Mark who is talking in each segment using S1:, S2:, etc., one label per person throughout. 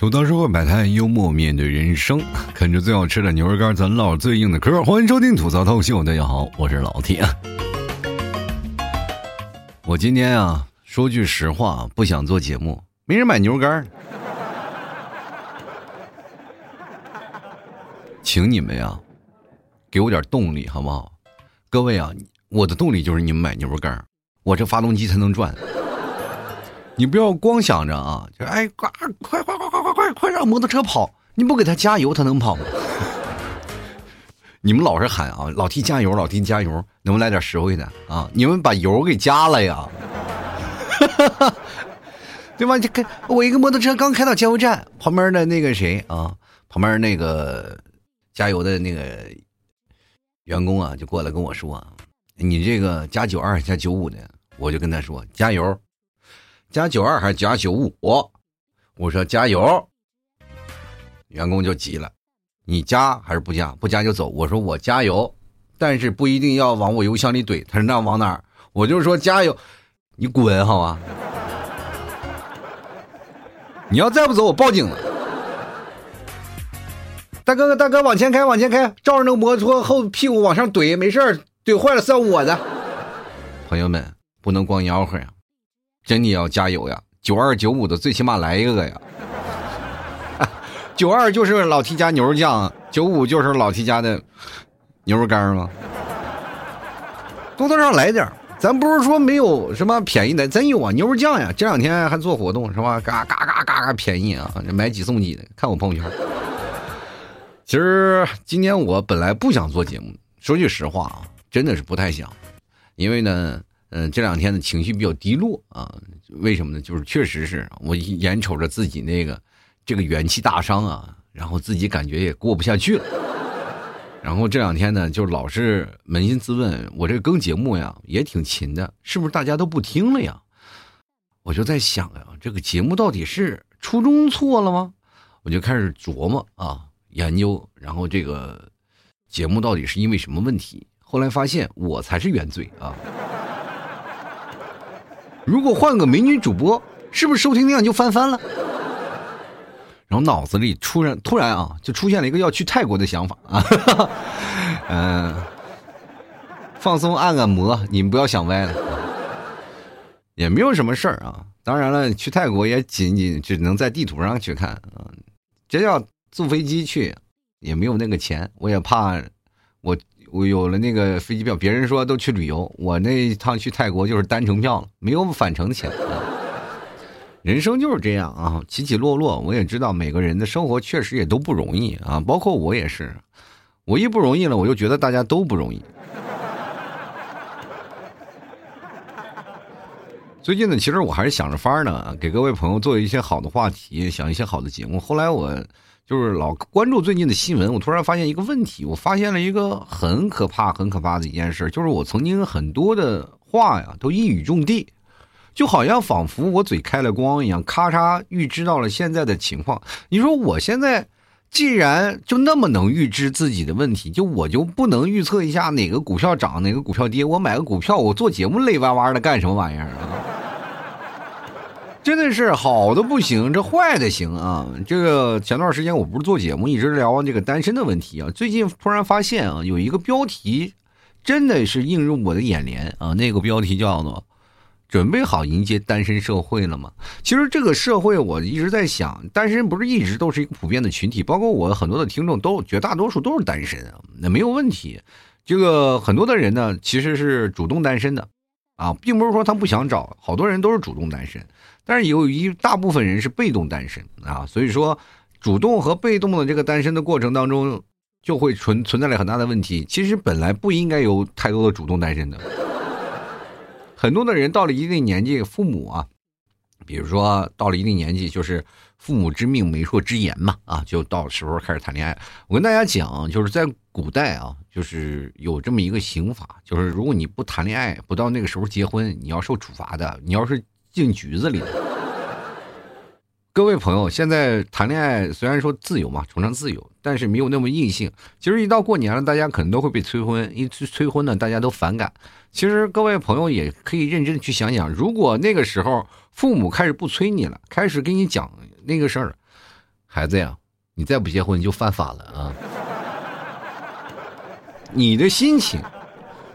S1: 吐槽社会百态，幽默面对人生，啃着最好吃的牛肉干，咱唠最硬的嗑。欢迎收听吐槽透秀，大家好，我是老铁。我今天啊，说句实话，不想做节目，没人买牛肉干。请你们呀，给我点动力好不好？各位啊，我的动力就是你们买牛肉干，我这发动机才能转。你不要光想着啊，就哎，快快快快快让摩托车跑！你不给他加油，他能跑吗？你们老是喊啊，老弟加油，老弟加油，能不能来点实惠的啊？你们把油给加了呀，对吧？这跟我一个摩托车刚开到加油站旁边的那个谁啊，旁边那个加油的那个员工啊，就过来跟我说：“你这个加九二加九五的。”我就跟他说：“加油。”加九二还是加九五？我说加油，员工就急了，你加还是不加？不加就走。我说我加油，但是不一定要往我油箱里怼。他说那往哪儿？我就说加油，你滚好吗？你要再不走，我报警了。大哥，大哥，往前开，往前开，照着那个摩托后屁股往上怼，没事怼坏了算我的。朋友们，不能光吆喝呀。真的要加油呀！九二九五的最起码来一个呀！九二就是老 T 家牛肉酱，九五就是老 T 家的牛肉干吗？多多少来点咱不是说没有什么便宜的，真有啊！牛肉酱呀，这两天还做活动是吧？嘎嘎嘎嘎嘎便宜啊！买几送几的，看我朋友圈。其实今天我本来不想做节目，说句实话啊，真的是不太想，因为呢。嗯，这两天的情绪比较低落啊，为什么呢？就是确实是我眼瞅着自己那个这个元气大伤啊，然后自己感觉也过不下去了，然后这两天呢，就老是扪心自问，我这更节目呀也挺勤的，是不是大家都不听了呀？我就在想呀，这个节目到底是初衷错了吗？我就开始琢磨啊，研究，然后这个节目到底是因为什么问题？后来发现我才是原罪啊。如果换个美女主播，是不是收听量就翻番了？然后脑子里突然突然啊，就出现了一个要去泰国的想法啊，嗯，放松按按摩，你们不要想歪了，也没有什么事儿啊。当然了，去泰国也仅仅只能在地图上去看啊，真要坐飞机去，也没有那个钱，我也怕我。我有了那个飞机票，别人说都去旅游，我那一趟去泰国就是单程票了，没有返程的钱。人生就是这样啊，起起落落。我也知道每个人的生活确实也都不容易啊，包括我也是。我一不容易了，我就觉得大家都不容易。最近呢，其实我还是想着法儿呢，给各位朋友做一些好的话题，想一些好的节目。后来我。就是老关注最近的新闻，我突然发现一个问题，我发现了一个很可怕、很可怕的一件事，就是我曾经很多的话呀，都一语中的，就好像仿佛我嘴开了光一样，咔嚓预知到了现在的情况。你说我现在既然就那么能预知自己的问题，就我就不能预测一下哪个股票涨，哪个股票跌？我买个股票，我做节目累歪歪的干什么玩意儿啊？真的是好的不行，这坏的行啊！这个前段时间我不是做节目，一直聊这个单身的问题啊。最近突然发现啊，有一个标题真的是映入我的眼帘啊。那个标题叫做“准备好迎接单身社会了吗？”其实这个社会我一直在想，单身不是一直都是一个普遍的群体，包括我很多的听众都绝大多数都是单身啊，那没有问题。这个很多的人呢，其实是主动单身的啊，并不是说他不想找，好多人都是主动单身。但是有一大部分人是被动单身啊，所以说主动和被动的这个单身的过程当中，就会存存在了很大的问题。其实本来不应该有太多的主动单身的，很多的人到了一定年纪，父母啊，比如说到了一定年纪，就是父母之命媒妁之言嘛，啊，就到时候开始谈恋爱。我跟大家讲，就是在古代啊，就是有这么一个刑法，就是如果你不谈恋爱，不到那个时候结婚，你要受处罚的。你要是进局子里，各位朋友，现在谈恋爱虽然说自由嘛，崇尚自由，但是没有那么硬性。其实一到过年了，大家可能都会被催婚，一催催婚呢，大家都反感。其实各位朋友也可以认真的去想想，如果那个时候父母开始不催你了，开始跟你讲那个事儿，孩子呀，你再不结婚就犯法了啊！你的心情，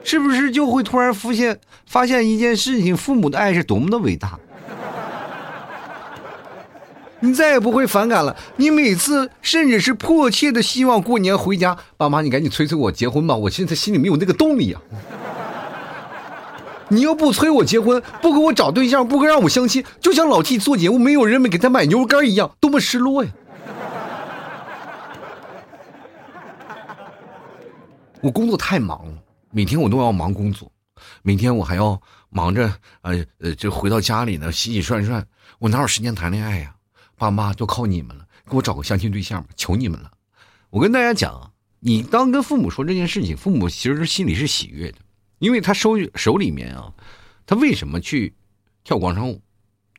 S1: 是不是就会突然浮现，发现一件事情：父母的爱是多么的伟大？你再也不会反感了。你每次甚至是迫切的希望过年回家，爸妈，你赶紧催催我结婚吧！我现在心里没有那个动力呀。你又不催我结婚，不给我找对象，不给让我相亲，就像老 T 做节目没有人给他买牛肉干一样，多么失落呀！我工作太忙了，每天我都要忙工作，每天我还要忙着，呃呃，就回到家里呢，洗洗涮涮，我哪有时间谈恋爱呀？爸妈就靠你们了，给我找个相亲对象吧，求你们了！我跟大家讲，你当跟父母说这件事情，父母其实心里是喜悦的。因为他手手里面啊，他为什么去跳广场舞？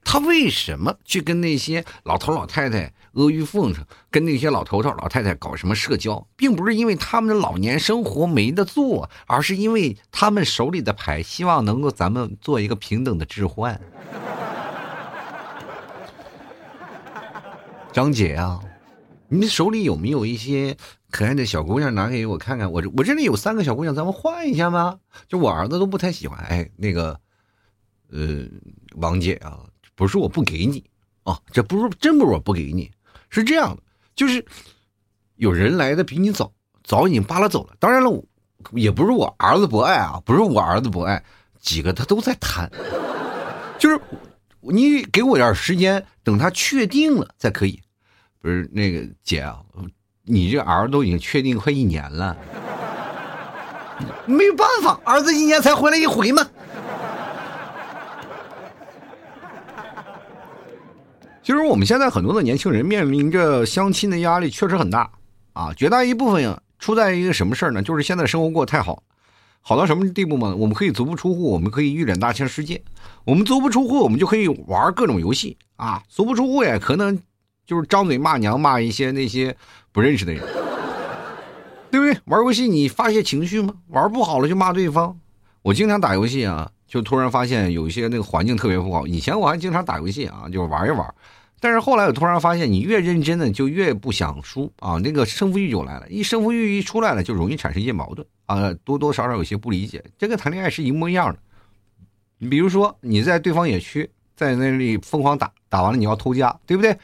S1: 他为什么去跟那些老头老太太阿谀奉承，跟那些老头头老太太搞什么社交？并不是因为他们的老年生活没得做，而是因为他们手里的牌希望能够咱们做一个平等的置换。张姐啊，你手里有没有一些？可爱的小姑娘拿给我看看，我这我这里有三个小姑娘，咱们换一下吗？就我儿子都不太喜欢。哎，那个，呃，王姐啊，不是我不给你啊，这不是真不是我不给你，是这样的，就是有人来的比你早，早已经扒拉走了。当然了，也不是我儿子不爱啊，不是我儿子不爱，几个他都在谈，就是你给我点时间，等他确定了才可以。不是那个姐啊。你这儿子都已经确定快一年了，没有办法，儿子一年才回来一回嘛。其实我们现在很多的年轻人面临着相亲的压力确实很大啊，绝大一部分出在一个什么事儿呢？就是现在生活过得太好，好到什么地步嘛？我们可以足不出户，我们可以预览大千世界；我们足不出户，我们就可以玩各种游戏啊；足不出户也可能就是张嘴骂娘，骂一些那些。不认识的人，对不对？玩游戏你发泄情绪吗？玩不好了就骂对方。我经常打游戏啊，就突然发现有一些那个环境特别不好。以前我还经常打游戏啊，就玩一玩。但是后来我突然发现，你越认真的就越不想输啊，那个胜负欲就来了。一胜负欲一出来了，就容易产生一些矛盾啊，多多少少有些不理解。这个谈恋爱是一模一样的。你比如说你在对方野区在那里疯狂打，打完了你要偷家，对不对？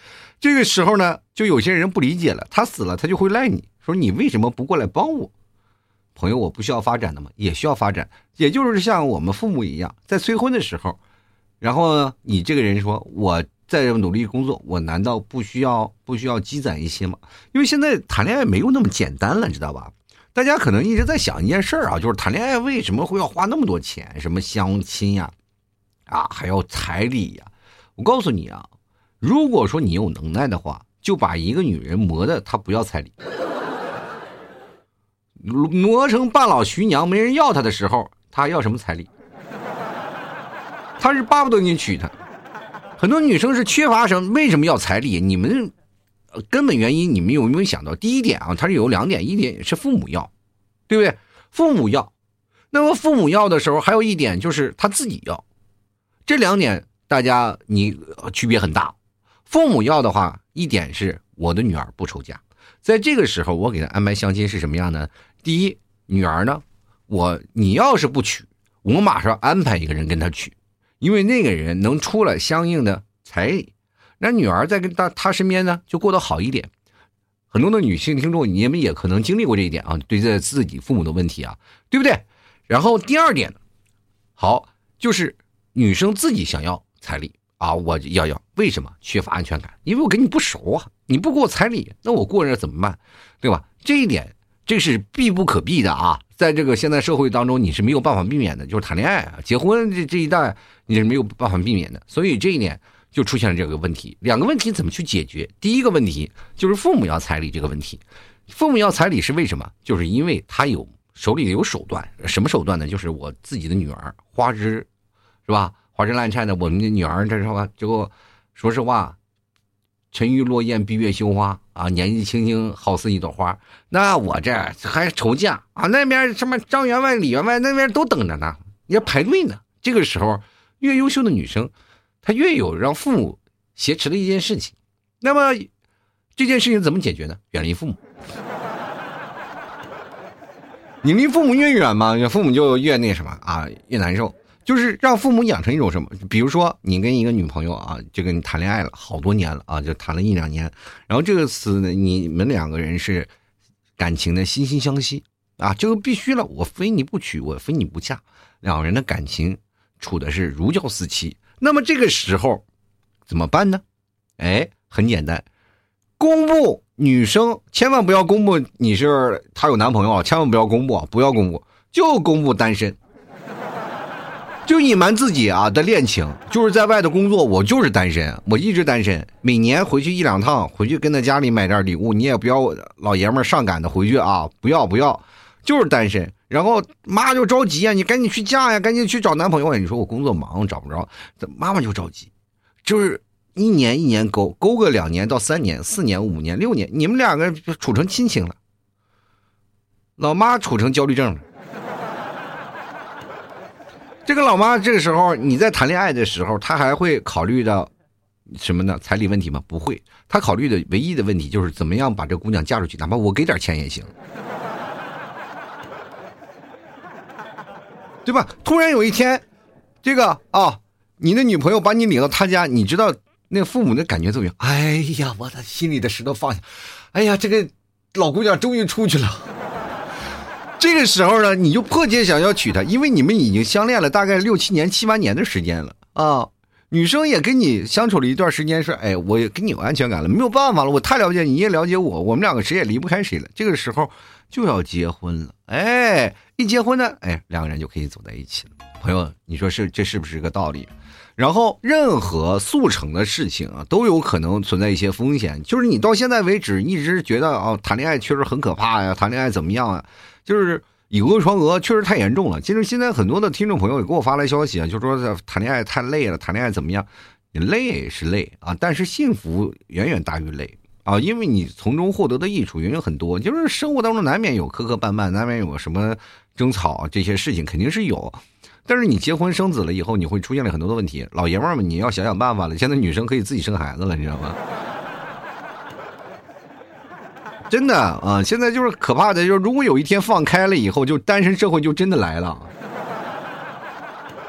S1: 这个时候呢，就有些人不理解了，他死了，他就会赖你说你为什么不过来帮我？朋友，我不需要发展的吗？也需要发展，也就是像我们父母一样，在催婚的时候，然后呢，你这个人说我在努力工作，我难道不需要不需要积攒一些吗？因为现在谈恋爱没有那么简单了，知道吧？大家可能一直在想一件事儿啊，就是谈恋爱为什么会要花那么多钱？什么相亲呀，啊，还要彩礼呀？我告诉你啊。如果说你有能耐的话，就把一个女人磨的她不要彩礼，磨成半老徐娘，没人要她的时候，她要什么彩礼？她是巴不得你娶她。很多女生是缺乏什么？为什么要彩礼？你们根本原因你们有没有想到？第一点啊，它是有两点，一点是父母要，对不对？父母要，那么父母要的时候，还有一点就是他自己要，这两点大家你区别很大。父母要的话，一点是我的女儿不愁嫁，在这个时候，我给她安排相亲是什么样呢？第一，女儿呢，我你要是不娶，我马上安排一个人跟她娶，因为那个人能出来相应的彩礼，那女儿在跟她她身边呢，就过得好一点。很多的女性听众，你们也可能经历过这一点啊，对待自己父母的问题啊，对不对？然后第二点，好，就是女生自己想要彩礼。啊，我要要，为什么缺乏安全感？因为我跟你不熟啊，你不给我彩礼，那我过日子怎么办？对吧？这一点，这是必不可避的啊，在这个现在社会当中，你是没有办法避免的，就是谈恋爱啊，结婚这这一代你是没有办法避免的，所以这一点就出现了这个问题。两个问题怎么去解决？第一个问题就是父母要彩礼这个问题，父母要彩礼是为什么？就是因为他有手里有手段，什么手段呢？就是我自己的女儿花枝，是吧？花枝乱颤的，我们的女儿这是吧？结果，说实话，沉鱼落雁，闭月羞花啊！年纪轻轻，好似一朵花。那我这还愁嫁啊？那边什么张员外、李员外那边都等着呢，要排队呢。这个时候，越优秀的女生，她越有让父母挟持的一件事情。那么，这件事情怎么解决呢？远离父母。你离父母越远嘛，父母就越那什么啊，越难受。就是让父母养成一种什么，比如说你跟一个女朋友啊，就跟你谈恋爱了好多年了啊，就谈了一两年，然后这个词呢，你们两个人是感情的惺惺相惜啊，这个必须了，我非你不娶，我非你不嫁，两人的感情处的是如胶似漆。那么这个时候怎么办呢？哎，很简单，公布。女生千万不要公布你是她有男朋友啊，千万不要公布，不要公布，就公布单身，就隐瞒自己啊的恋情，就是在外头工作，我就是单身，我一直单身，每年回去一两趟，回去跟他家里买点礼物，你也不要老爷们上赶的回去啊，不要不要，就是单身，然后妈就着急啊，你赶紧去嫁呀，赶紧去找男朋友，你说我工作忙找不着，妈妈就着急，就是。一年一年勾勾个两年到三年、四年、五年、六年，你们两个处成亲情了。老妈处成焦虑症了。这个老妈这个时候你在谈恋爱的时候，她还会考虑到什么呢？彩礼问题吗？不会，她考虑的唯一的问题就是怎么样把这姑娘嫁出去，哪怕我给点钱也行，对吧？突然有一天，这个啊，你的女朋友把你领到她家，你知道？那父母的感觉怎么样？哎呀，我的心里的石头放下。哎呀，这个老姑娘终于出去了。这个时候呢，你就迫切想要娶她，因为你们已经相恋了大概六七年、七八年的时间了啊。女生也跟你相处了一段时间，说：“哎，我也给你有安全感了，没有办法了，我太了解你，也了解我，我们两个谁也离不开谁了。”这个时候就要结婚了。哎，一结婚呢，哎，两个人就可以走在一起了。朋友，你说是这是不是一个道理？然后，任何速成的事情啊，都有可能存在一些风险。就是你到现在为止一直觉得啊，谈恋爱确实很可怕呀，谈恋爱怎么样啊？就是以讹传讹，确实太严重了。其实现在很多的听众朋友也给我发来消息啊，就说谈恋爱太累了，谈恋爱怎么样？你累是累啊，但是幸福远远大于累啊，因为你从中获得的益处远远很多。就是生活当中难免有磕磕绊绊，难免有什么争吵，这些事情肯定是有。但是你结婚生子了以后，你会出现了很多的问题。老爷们儿们，你要想想办法了。现在女生可以自己生孩子了，你知道吗？真的啊，现在就是可怕的，就是如果有一天放开了以后，就单身社会就真的来了。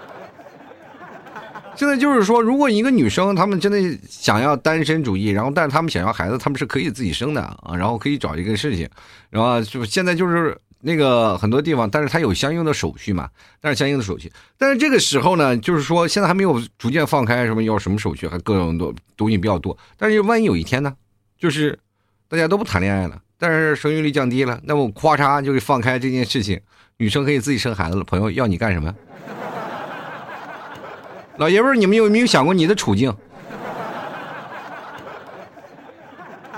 S1: 现在就是说，如果一个女生她们真的想要单身主义，然后但是她们想要孩子，她们是可以自己生的啊，然后可以找一个事情，然后就现在就是。那个很多地方，但是它有相应的手续嘛？但是相应的手续，但是这个时候呢，就是说现在还没有逐渐放开，什么要什么手续，还各种多东西比较多。但是万一有一天呢，就是大家都不谈恋爱了，但是生育率降低了，那么咔嚓就给放开这件事情，女生可以自己生孩子了。朋友要你干什么？老爷们儿，你们有没有想过你的处境？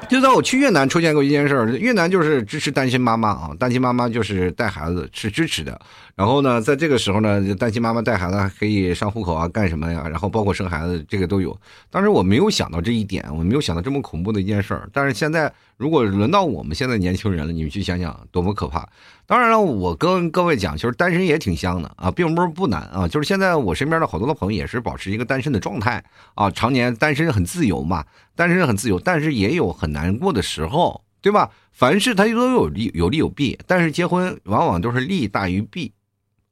S1: 就在我去越南出现过一件事儿，越南就是支持单亲妈妈啊，单亲妈妈就是带孩子是支持的。然后呢，在这个时候呢，单亲妈妈带孩子可以上户口啊，干什么呀？然后包括生孩子，这个都有。当时我没有想到这一点，我没有想到这么恐怖的一件事儿。但是现在，如果轮到我们现在年轻人了，你们去想想，多么可怕！当然了，我跟各位讲，其实单身也挺香的啊，并不是不难啊。就是现在我身边的好多的朋友也是保持一个单身的状态啊，常年单身很自由嘛，单身很自由，但是也有很难过的时候，对吧？凡事它都有利有利有弊，但是结婚往往都是利大于弊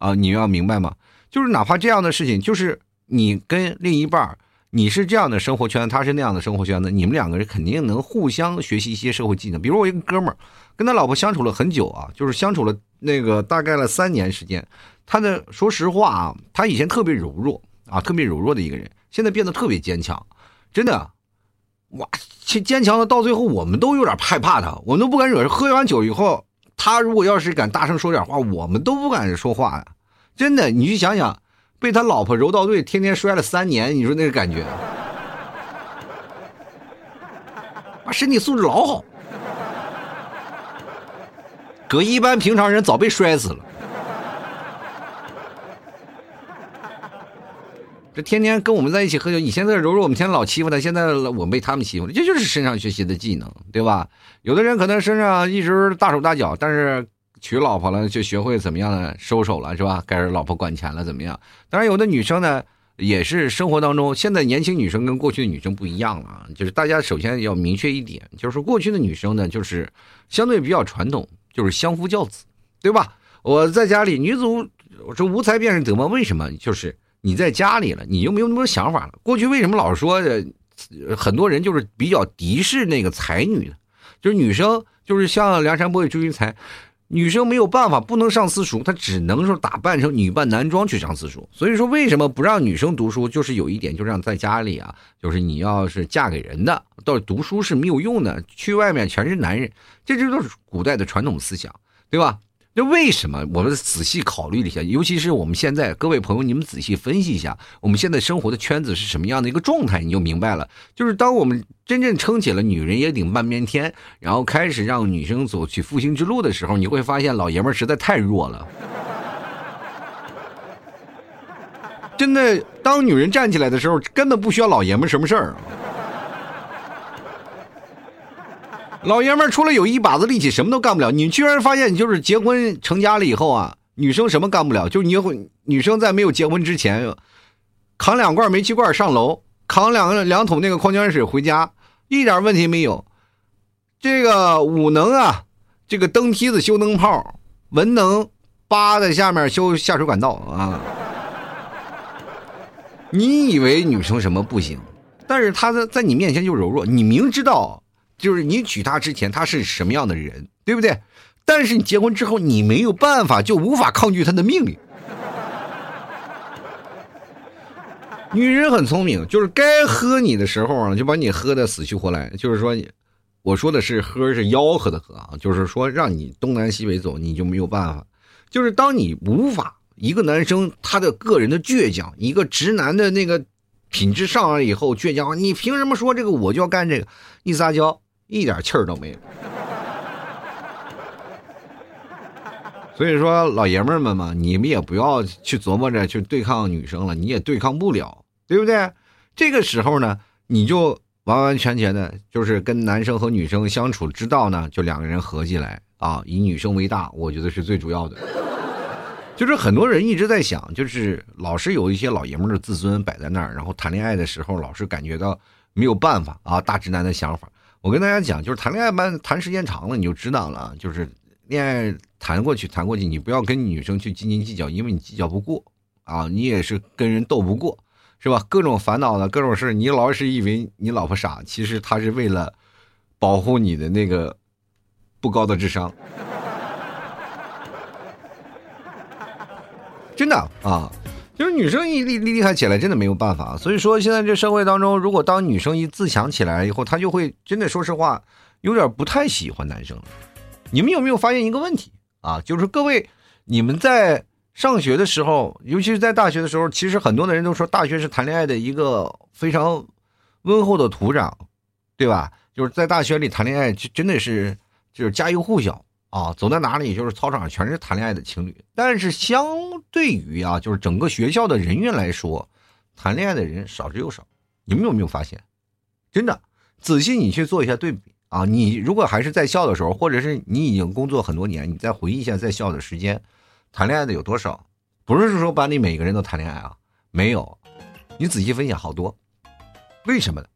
S1: 啊，你要明白吗？就是哪怕这样的事情，就是你跟另一半你是这样的生活圈，他是那样的生活圈子，你们两个人肯定能互相学习一些社会技能。比如我一个哥们儿。跟他老婆相处了很久啊，就是相处了那个大概了三年时间。他的说实话啊，他以前特别柔弱啊，特别柔弱的一个人，现在变得特别坚强，真的，哇，坚强的到最后，我们都有点害怕他，我们都不敢惹。喝完酒以后，他如果要是敢大声说点话，我们都不敢说话呀。真的，你去想想，被他老婆柔道队，天天摔了三年，你说那个感觉，啊，身体素质老好。搁一般平常人早被摔死了。这天天跟我们在一起喝酒，你现在柔柔，我们天天老欺负他，现在我被他们欺负，这就是身上学习的技能，对吧？有的人可能身上一直大手大脚，但是娶老婆了就学会怎么样呢？收手了，是吧？该是老婆管钱了，怎么样？当然，有的女生呢，也是生活当中，现在年轻女生跟过去的女生不一样了。就是大家首先要明确一点，就是过去的女生呢，就是相对比较传统，就是相夫教子，对吧？我在家里，女子我说无才便是德嘛？为什么？就是你在家里了，你又没有那么多想法了。过去为什么老是说很多人就是比较敌视那个才女呢？就是女生，就是像梁山伯与祝英台。女生没有办法，不能上私塾，她只能说打扮成女扮男装去上私塾。所以说，为什么不让女生读书？就是有一点，就让在家里啊，就是你要是嫁给人的，到读书是没有用的，去外面全是男人，这就是古代的传统思想，对吧？那为什么？我们仔细考虑了一下，尤其是我们现在各位朋友，你们仔细分析一下，我们现在生活的圈子是什么样的一个状态，你就明白了。就是当我们真正撑起了“女人也顶半边天”，然后开始让女生走去复兴之路的时候，你会发现老爷们实在太弱了。真的，当女人站起来的时候，根本不需要老爷们什么事儿。老爷们除了有一把子力气，什么都干不了。你居然发现，你就是结婚成家了以后啊，女生什么干不了？就是你会女生在没有结婚之前，扛两罐煤气罐上楼，扛两个两桶那个矿泉水回家，一点问题没有。这个武能啊，这个蹬梯子修灯泡，文能扒在下面修下水管道啊。你以为女生什么不行？但是她在在你面前就柔弱，你明知道。就是你娶她之前，她是什么样的人，对不对？但是你结婚之后，你没有办法，就无法抗拒她的命令。女人很聪明，就是该喝你的时候啊，就把你喝的死去活来。就是说，我说的是喝是吆喝的喝啊，就是说让你东南西北走，你就没有办法。就是当你无法一个男生他的个人的倔强，一个直男的那个品质上来以后倔强，你凭什么说这个我就要干这个？一撒娇。一点气儿都没有，所以说老爷们们嘛，你们也不要去琢磨着去对抗女生了，你也对抗不了，对不对？这个时候呢，你就完完全全的，就是跟男生和女生相处之道呢，就两个人合计来啊，以女生为大，我觉得是最主要的。就是很多人一直在想，就是老是有一些老爷们的自尊摆在那儿，然后谈恋爱的时候老是感觉到没有办法啊，大直男的想法。我跟大家讲，就是谈恋爱班谈时间长了，你就知道了。就是恋爱谈过去，谈过去，你不要跟女生去斤斤计较，因为你计较不过啊，你也是跟人斗不过，是吧？各种烦恼的各种事，你老是以为你老婆傻，其实她是为了保护你的那个不高的智商，真的啊。就是女生一厉厉厉害起来，真的没有办法。所以说，现在这社会当中，如果当女生一自强起来以后，她就会真的说实话，有点不太喜欢男生了。你们有没有发现一个问题啊？就是各位，你们在上学的时候，尤其是在大学的时候，其实很多的人都说大学是谈恋爱的一个非常温厚的土壤，对吧？就是在大学里谈恋爱，就真的是就是家喻户晓。啊，走在哪里就是操场上全是谈恋爱的情侣，但是相对于啊，就是整个学校的人员来说，谈恋爱的人少之又少。你们有没有发现？真的，仔细你去做一下对比啊！你如果还是在校的时候，或者是你已经工作很多年，你再回忆一下在校的时间，谈恋爱的有多少？不是说班里每个人都谈恋爱啊，没有。你仔细分析好多，为什么呢？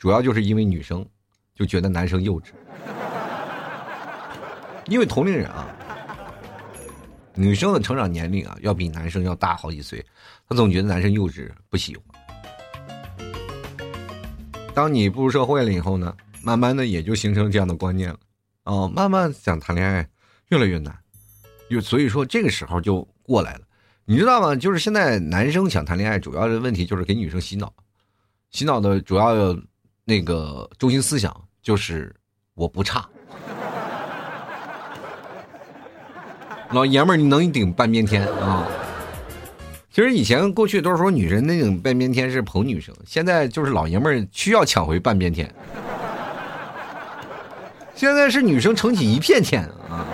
S1: 主要就是因为女生就觉得男生幼稚。因为同龄人啊，女生的成长年龄啊，要比男生要大好几岁，他总觉得男生幼稚，不喜欢。当你步入社会了以后呢，慢慢的也就形成这样的观念了，哦，慢慢想谈恋爱越来越难，就所以说这个时候就过来了，你知道吗？就是现在男生想谈恋爱，主要的问题就是给女生洗脑，洗脑的主要那个中心思想就是我不差。老爷们儿，你能顶半边天啊？其实以前过去都是说女人那种半边天是捧女生，现在就是老爷们儿需要抢回半边天。现在是女生撑起一片天啊。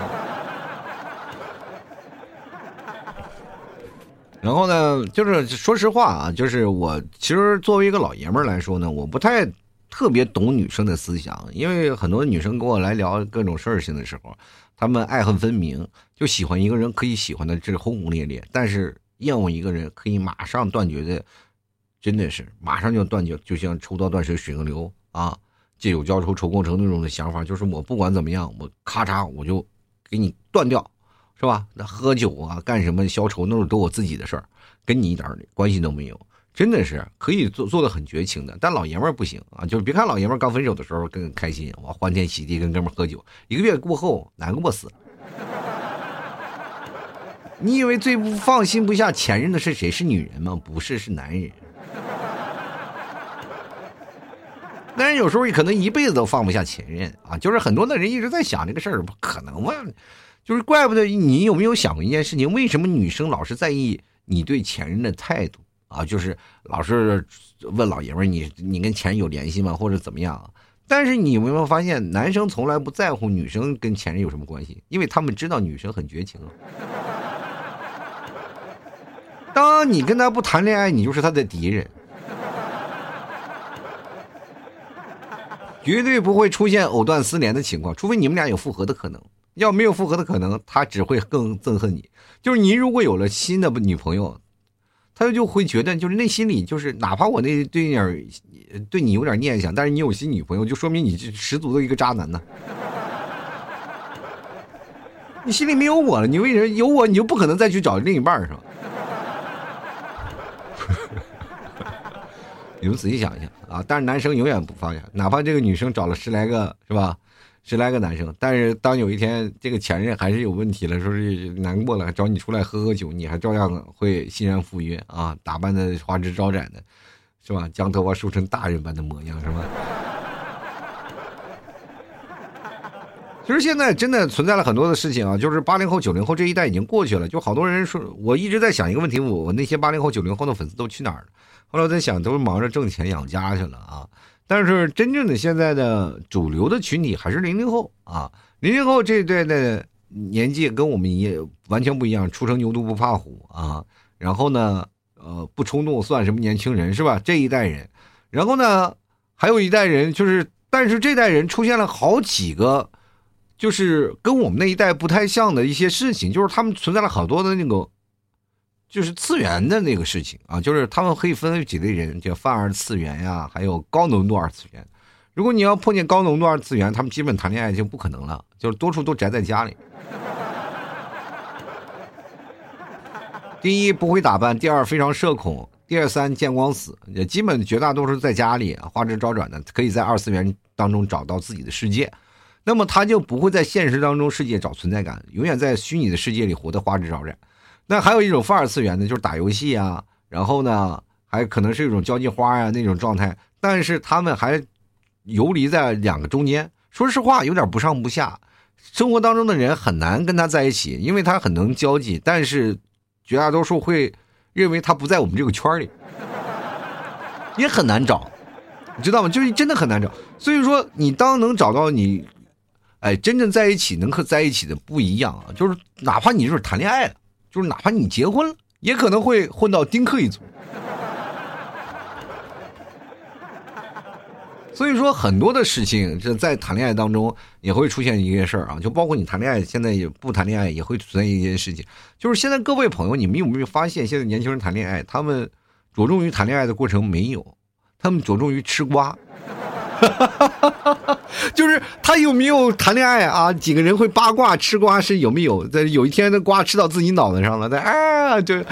S1: 然后呢，就是说实话啊，就是我其实作为一个老爷们儿来说呢，我不太特别懂女生的思想，因为很多女生跟我来聊各种事情的时候。他们爱恨分明，就喜欢一个人，可以喜欢的这轰轰烈烈，但是厌恶一个人可以马上断绝的，真的是马上就断绝，就像抽刀断水，水更流啊！借酒浇愁，愁更愁那种的想法，就是我不管怎么样，我咔嚓我就给你断掉，是吧？那喝酒啊，干什么消愁，那都我自己的事儿，跟你一点关系都没有。真的是可以做做的很绝情的，但老爷们儿不行啊！就是别看老爷们儿刚分手的时候更开心，我欢天喜地跟哥们儿喝酒，一个月过后难过死了。你以为最不放心不下前任的是谁？是女人吗？不是，是男人。男人有时候可能一辈子都放不下前任啊！就是很多的人一直在想这个事儿，不可能吗？就是怪不得你有没有想过一件事情？为什么女生老是在意你对前任的态度？啊，就是老是问老爷们儿，你你跟前任有联系吗，或者怎么样？但是你有没有发现，男生从来不在乎女生跟前任有什么关系，因为他们知道女生很绝情。当你跟他不谈恋爱，你就是他的敌人，绝对不会出现藕断丝连的情况，除非你们俩有复合的可能。要没有复合的可能，他只会更憎恨你。就是你如果有了新的女朋友。他就会觉得，就是内心里就是，哪怕我那对点对你有点念想，但是你有新女朋友，就说明你是十足的一个渣男呢。你心里没有我了，你为什么有我，你就不可能再去找另一半是吧？你们仔细想一想啊！但是男生永远不放下，哪怕这个女生找了十来个，是吧？十来个男生，但是当有一天这个前任还是有问题了，说是难过了，找你出来喝喝酒，你还照样会欣然赴约啊，打扮的花枝招展的，是吧？将头发梳成大人般的模样，是吧？其实现在真的存在了很多的事情啊，就是八零后、九零后这一代已经过去了，就好多人说，我一直在想一个问题，我我那些八零后、九零后的粉丝都去哪儿了？后来我在想，都是忙着挣钱养家去了啊。但是真正的现在的主流的群体还是零零后啊，零零后这一代的年纪跟我们也完全不一样，初生牛犊不怕虎啊。然后呢，呃，不冲动算什么年轻人是吧？这一代人，然后呢，还有一代人就是，但是这代人出现了好几个，就是跟我们那一代不太像的一些事情，就是他们存在了好多的那个。就是次元的那个事情啊，就是他们可以分为几类人，叫泛二次元呀，还有高浓度二次元。如果你要碰见高浓度二次元，他们基本谈恋爱就不可能了，就是多数都宅在家里。第一不会打扮，第二非常社恐，第二三见光死，也基本绝大多数在家里花枝招展的，可以在二次元当中找到自己的世界，那么他就不会在现实当中世界找存在感，永远在虚拟的世界里活得花枝招展。那还有一种泛二次元的，就是打游戏啊，然后呢，还可能是一种交际花呀那种状态，但是他们还游离在两个中间。说实话，有点不上不下。生活当中的人很难跟他在一起，因为他很能交际，但是绝大多数会认为他不在我们这个圈里，也很难找，你知道吗？就是真的很难找。所以说，你当能找到你，哎，真正在一起能和在一起的不一样啊，就是哪怕你就是谈恋爱了。就是哪怕你结婚了，也可能会混到丁克一族。所以说，很多的事情这在谈恋爱当中也会出现一件事儿啊，就包括你谈恋爱，现在也不谈恋爱也会存在一件事情，就是现在各位朋友，你们有没有发现，现在年轻人谈恋爱，他们着重于谈恋爱的过程没有，他们着重于吃瓜。就是他有没有谈恋爱啊？几个人会八卦吃瓜是有没有？在有一天的瓜吃到自己脑袋上了，在啊就。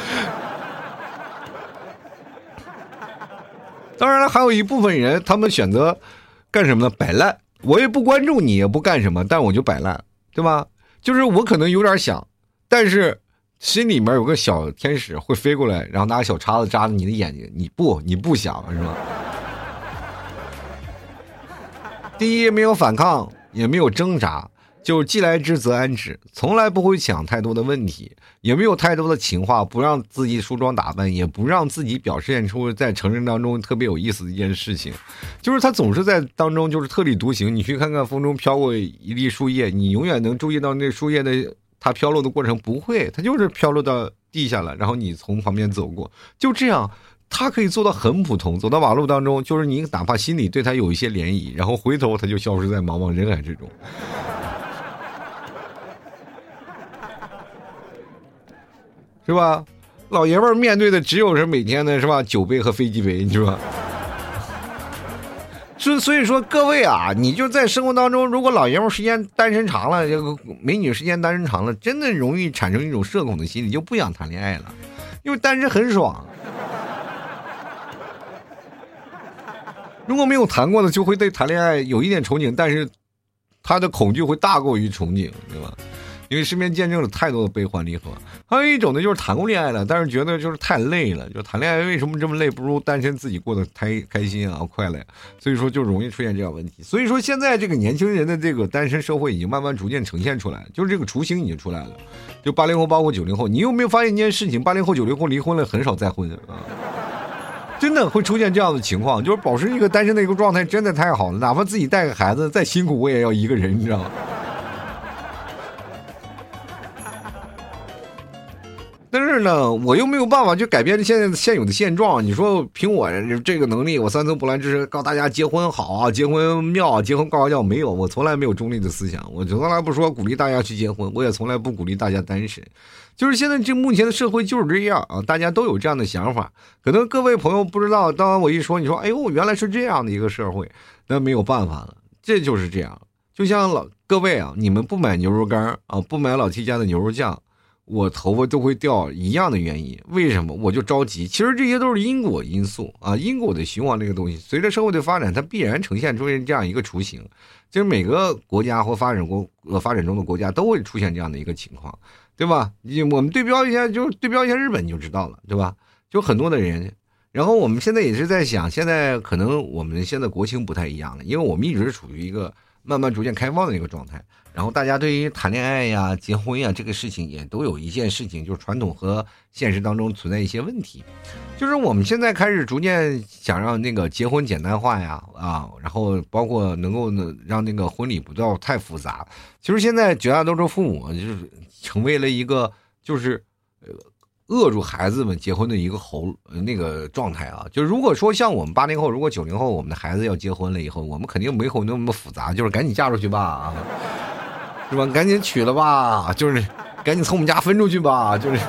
S1: 当然了，还有一部分人，他们选择干什么呢？摆烂。我也不关注你，也不干什么，但我就摆烂，对吧？就是我可能有点想，但是心里面有个小天使会飞过来，然后拿个小叉子扎着你的眼睛。你不，你不想是吧？第一，没有反抗，也没有挣扎，就既来之则安之，从来不会想太多的问题，也没有太多的情话，不让自己梳妆打扮，也不让自己表现出在成人当中特别有意思的一件事情，就是他总是在当中就是特立独行。你去看看风中飘过一粒树叶，你永远能注意到那树叶的它飘落的过程，不会，它就是飘落到地下了，然后你从旁边走过，就这样。他可以做到很普通，走到马路当中，就是你哪怕心里对他有一些涟漪，然后回头他就消失在茫茫人海之中，是吧？老爷们儿面对的只有是每天的是吧酒杯和飞机杯，你知道吧？所所以说各位啊，你就在生活当中，如果老爷们儿时间单身长了，这个美女时间单身长了，真的容易产生一种社恐的心理，就不想谈恋爱了，因为单身很爽。如果没有谈过的，就会对谈恋爱有一点憧憬，但是他的恐惧会大过于憧憬，对吧？因为身边见证了太多的悲欢离合。还有一种呢，就是谈过恋爱了，但是觉得就是太累了，就谈恋爱为什么这么累？不如单身自己过得开开心啊，快乐。所以说就容易出现这样问题。所以说现在这个年轻人的这个单身社会已经慢慢逐渐呈现出来，就是这个雏形已经出来了。就八零后包括九零后，你有没有发现一件事情？八零后、九零后离婚了很少再婚啊。真的会出现这样的情况，就是保持一个单身的一个状态，真的太好了。哪怕自己带个孩子再辛苦，我也要一个人，你知道吗？但是呢，我又没有办法去改变现在现有的现状。你说凭我这个能力，我三寸不烂之舌告大家结婚好啊，结婚妙，结婚高要没有，我从来没有中立的思想，我从来不说鼓励大家去结婚，我也从来不鼓励大家单身。就是现在这目前的社会就是这样啊，大家都有这样的想法。可能各位朋友不知道，当我一说，你说哎呦，原来是这样的一个社会，那没有办法了，这就是这样。就像老各位啊，你们不买牛肉干啊，不买老七家的牛肉酱。我头发都会掉，一样的原因，为什么我就着急？其实这些都是因果因素啊，因果的循环这个东西，随着社会的发展，它必然呈现出现这样一个雏形。就是每个国家或发展国呃发展中的国家都会出现这样的一个情况，对吧？你我们对标一下，就对标一下日本，你就知道了，对吧？就很多的人，然后我们现在也是在想，现在可能我们现在国情不太一样了，因为我们一直处于一个慢慢逐渐开放的一个状态。然后大家对于谈恋爱呀、结婚呀这个事情，也都有一件事情，就是传统和现实当中存在一些问题，就是我们现在开始逐渐想让那个结婚简单化呀，啊，然后包括能够让那个婚礼不要太复杂。其实现在绝大多数父母就是成为了一个就是呃扼住孩子们结婚的一个喉那个状态啊。就如果说像我们八零后，如果九零后，我们的孩子要结婚了以后，我们肯定没有那么复杂，就是赶紧嫁出去吧。是吧？赶紧娶了吧，就是，赶紧从我们家分出去吧，就是。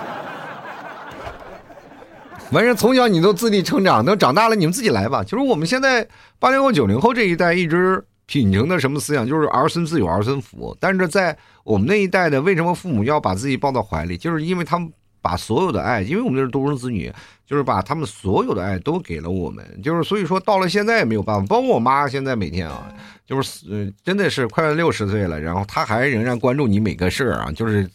S1: 完事从小你都自立成长，等长大了你们自己来吧。就是我们现在八零后、九零后这一代一直秉承的什么思想？就是儿孙自有儿孙福。但是在我们那一代的，为什么父母要把自己抱到怀里？就是因为他们把所有的爱，因为我们是独生子女，就是把他们所有的爱都给了我们。就是所以说，到了现在也没有办法。包括我妈现在每天啊。就是呃，真的是快六十岁了，然后她还仍然关注你每个事儿啊，就是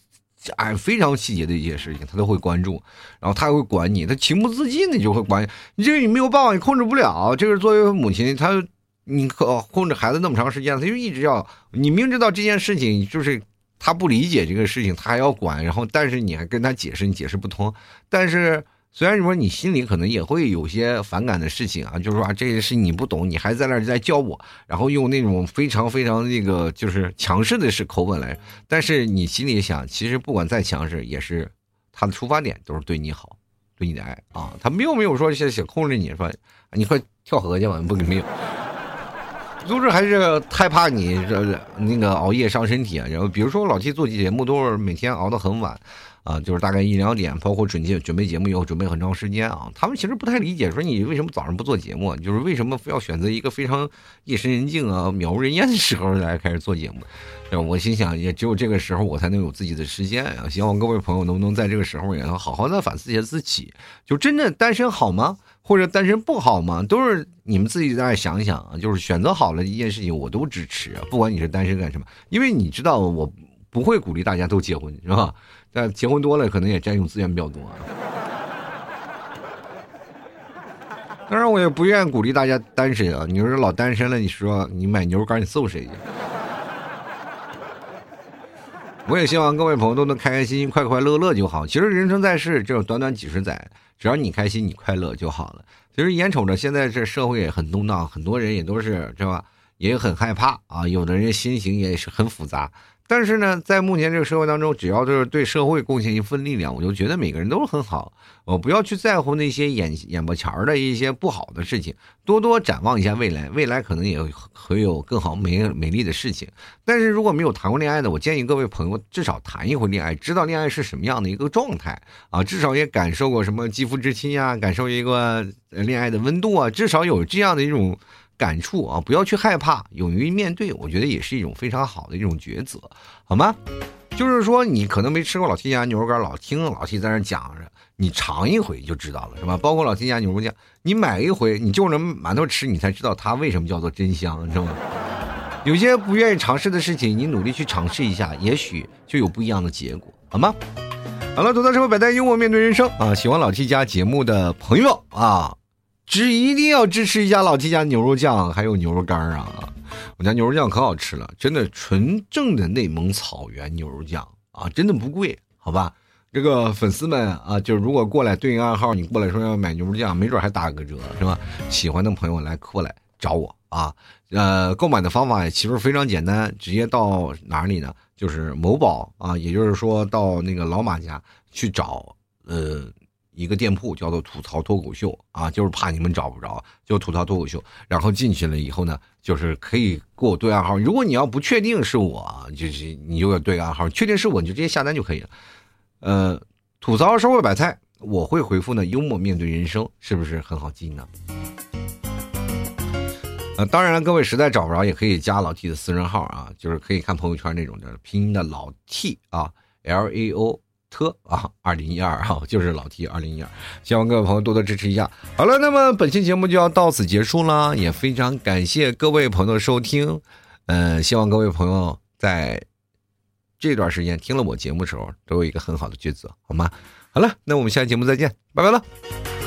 S1: 哎非常细节的一些事情，她都会关注，然后她会管你，她情不自禁的就会管你，这个你没有办法，你控制不了。这个作为母亲，她你可控制孩子那么长时间，他就一直要你明知道这件事情就是他不理解这个事情，他还要管，然后但是你还跟他解释，你解释不通，但是。虽然说你心里可能也会有些反感的事情啊，就是说啊，这些事你不懂，你还在那儿在教我，然后用那种非常非常那个就是强势的是口吻来，但是你心里想，其实不管再强势，也是他的出发点都是对你好，对你的爱啊，他没有没有说想想控制你说，你快跳河去吧，不没有，都是还是害怕你这那个熬夜伤身体啊，然后比如说老七做节目都是每天熬到很晚。啊，就是大概一两点，包括准备准备节目以后准备很长时间啊。他们其实不太理解，说你为什么早上不做节目，就是为什么非要选择一个非常夜深人静啊、渺无人烟的时候来开始做节目。我心想，也只有这个时候我才能有自己的时间啊。希望各位朋友能不能在这个时候也能好好的反思一下自己，就真正单身好吗？或者单身不好吗？都是你们自己在想想啊。就是选择好了一件事情，我都支持，不管你是单身干什么，因为你知道我不会鼓励大家都结婚，是吧？但结婚多了，可能也占用资源比较多。当然，我也不愿意鼓励大家单身啊。你说老单身了，你说你买牛肉干，你揍谁去？我也希望各位朋友都能开开心心、快快乐乐就好。其实人生在世，只有短短几十载，只要你开心、你快乐就好了。其实眼瞅着现在这社会也很动荡，很多人也都是，是吧？也很害怕啊。有的人心情也是很复杂。但是呢，在目前这个社会当中，只要就是对社会贡献一份力量，我就觉得每个人都是很好。我不要去在乎那些眼眼巴前的一些不好的事情，多多展望一下未来，未来可能也会有更好美美丽的事情。但是如果没有谈过恋爱的，我建议各位朋友至少谈一回恋爱，知道恋爱是什么样的一个状态啊，至少也感受过什么肌肤之亲呀，感受一个恋爱的温度啊，至少有这样的一种。感触啊，不要去害怕，勇于面对，我觉得也是一种非常好的一种抉择，好吗？就是说，你可能没吃过老 T 家牛肉干，老听老 T 在那讲着，你尝一回就知道了，是吧？包括老 T 家牛肉酱，你买一回，你就能馒头吃，你才知道它为什么叫做真香，知道吗？有些不愿意尝试的事情，你努力去尝试一下，也许就有不一样的结果，好吗？好了，走到社会百态，幽默面对人生啊！喜欢老 T 家节目的朋友啊。只一定要支持一下老七家牛肉酱，还有牛肉干啊！我家牛肉酱可好吃了，真的纯正的内蒙草原牛肉酱啊，真的不贵，好吧？这个粉丝们啊，就是如果过来对应暗号，你过来说要买牛肉酱，没准还打个折，是吧？喜欢的朋友来过来找我啊！呃，购买的方法其实非常简单，直接到哪里呢？就是某宝啊，也就是说到那个老马家去找，呃。一个店铺叫做吐槽脱口秀啊，就是怕你们找不着，就吐槽脱口秀。然后进去了以后呢，就是可以给我对暗号。如果你要不确定是我，就是你就要对暗号；确定是我，你就直接下单就可以了。呃，吐槽社会百菜，我会回复呢。幽默面对人生，是不是很好记呢？呃，当然了，各位实在找不着，也可以加老 T 的私人号啊，就是可以看朋友圈那种的拼音的老 T 啊，L A O。车啊，二零一二哈，就是老 T 二零一二，希望各位朋友多多支持一下。好了，那么本期节目就要到此结束了，也非常感谢各位朋友的收听。嗯，希望各位朋友在这段时间听了我节目的时候，都有一个很好的抉择，好吗？好了，那我们下期节目再见，拜拜了。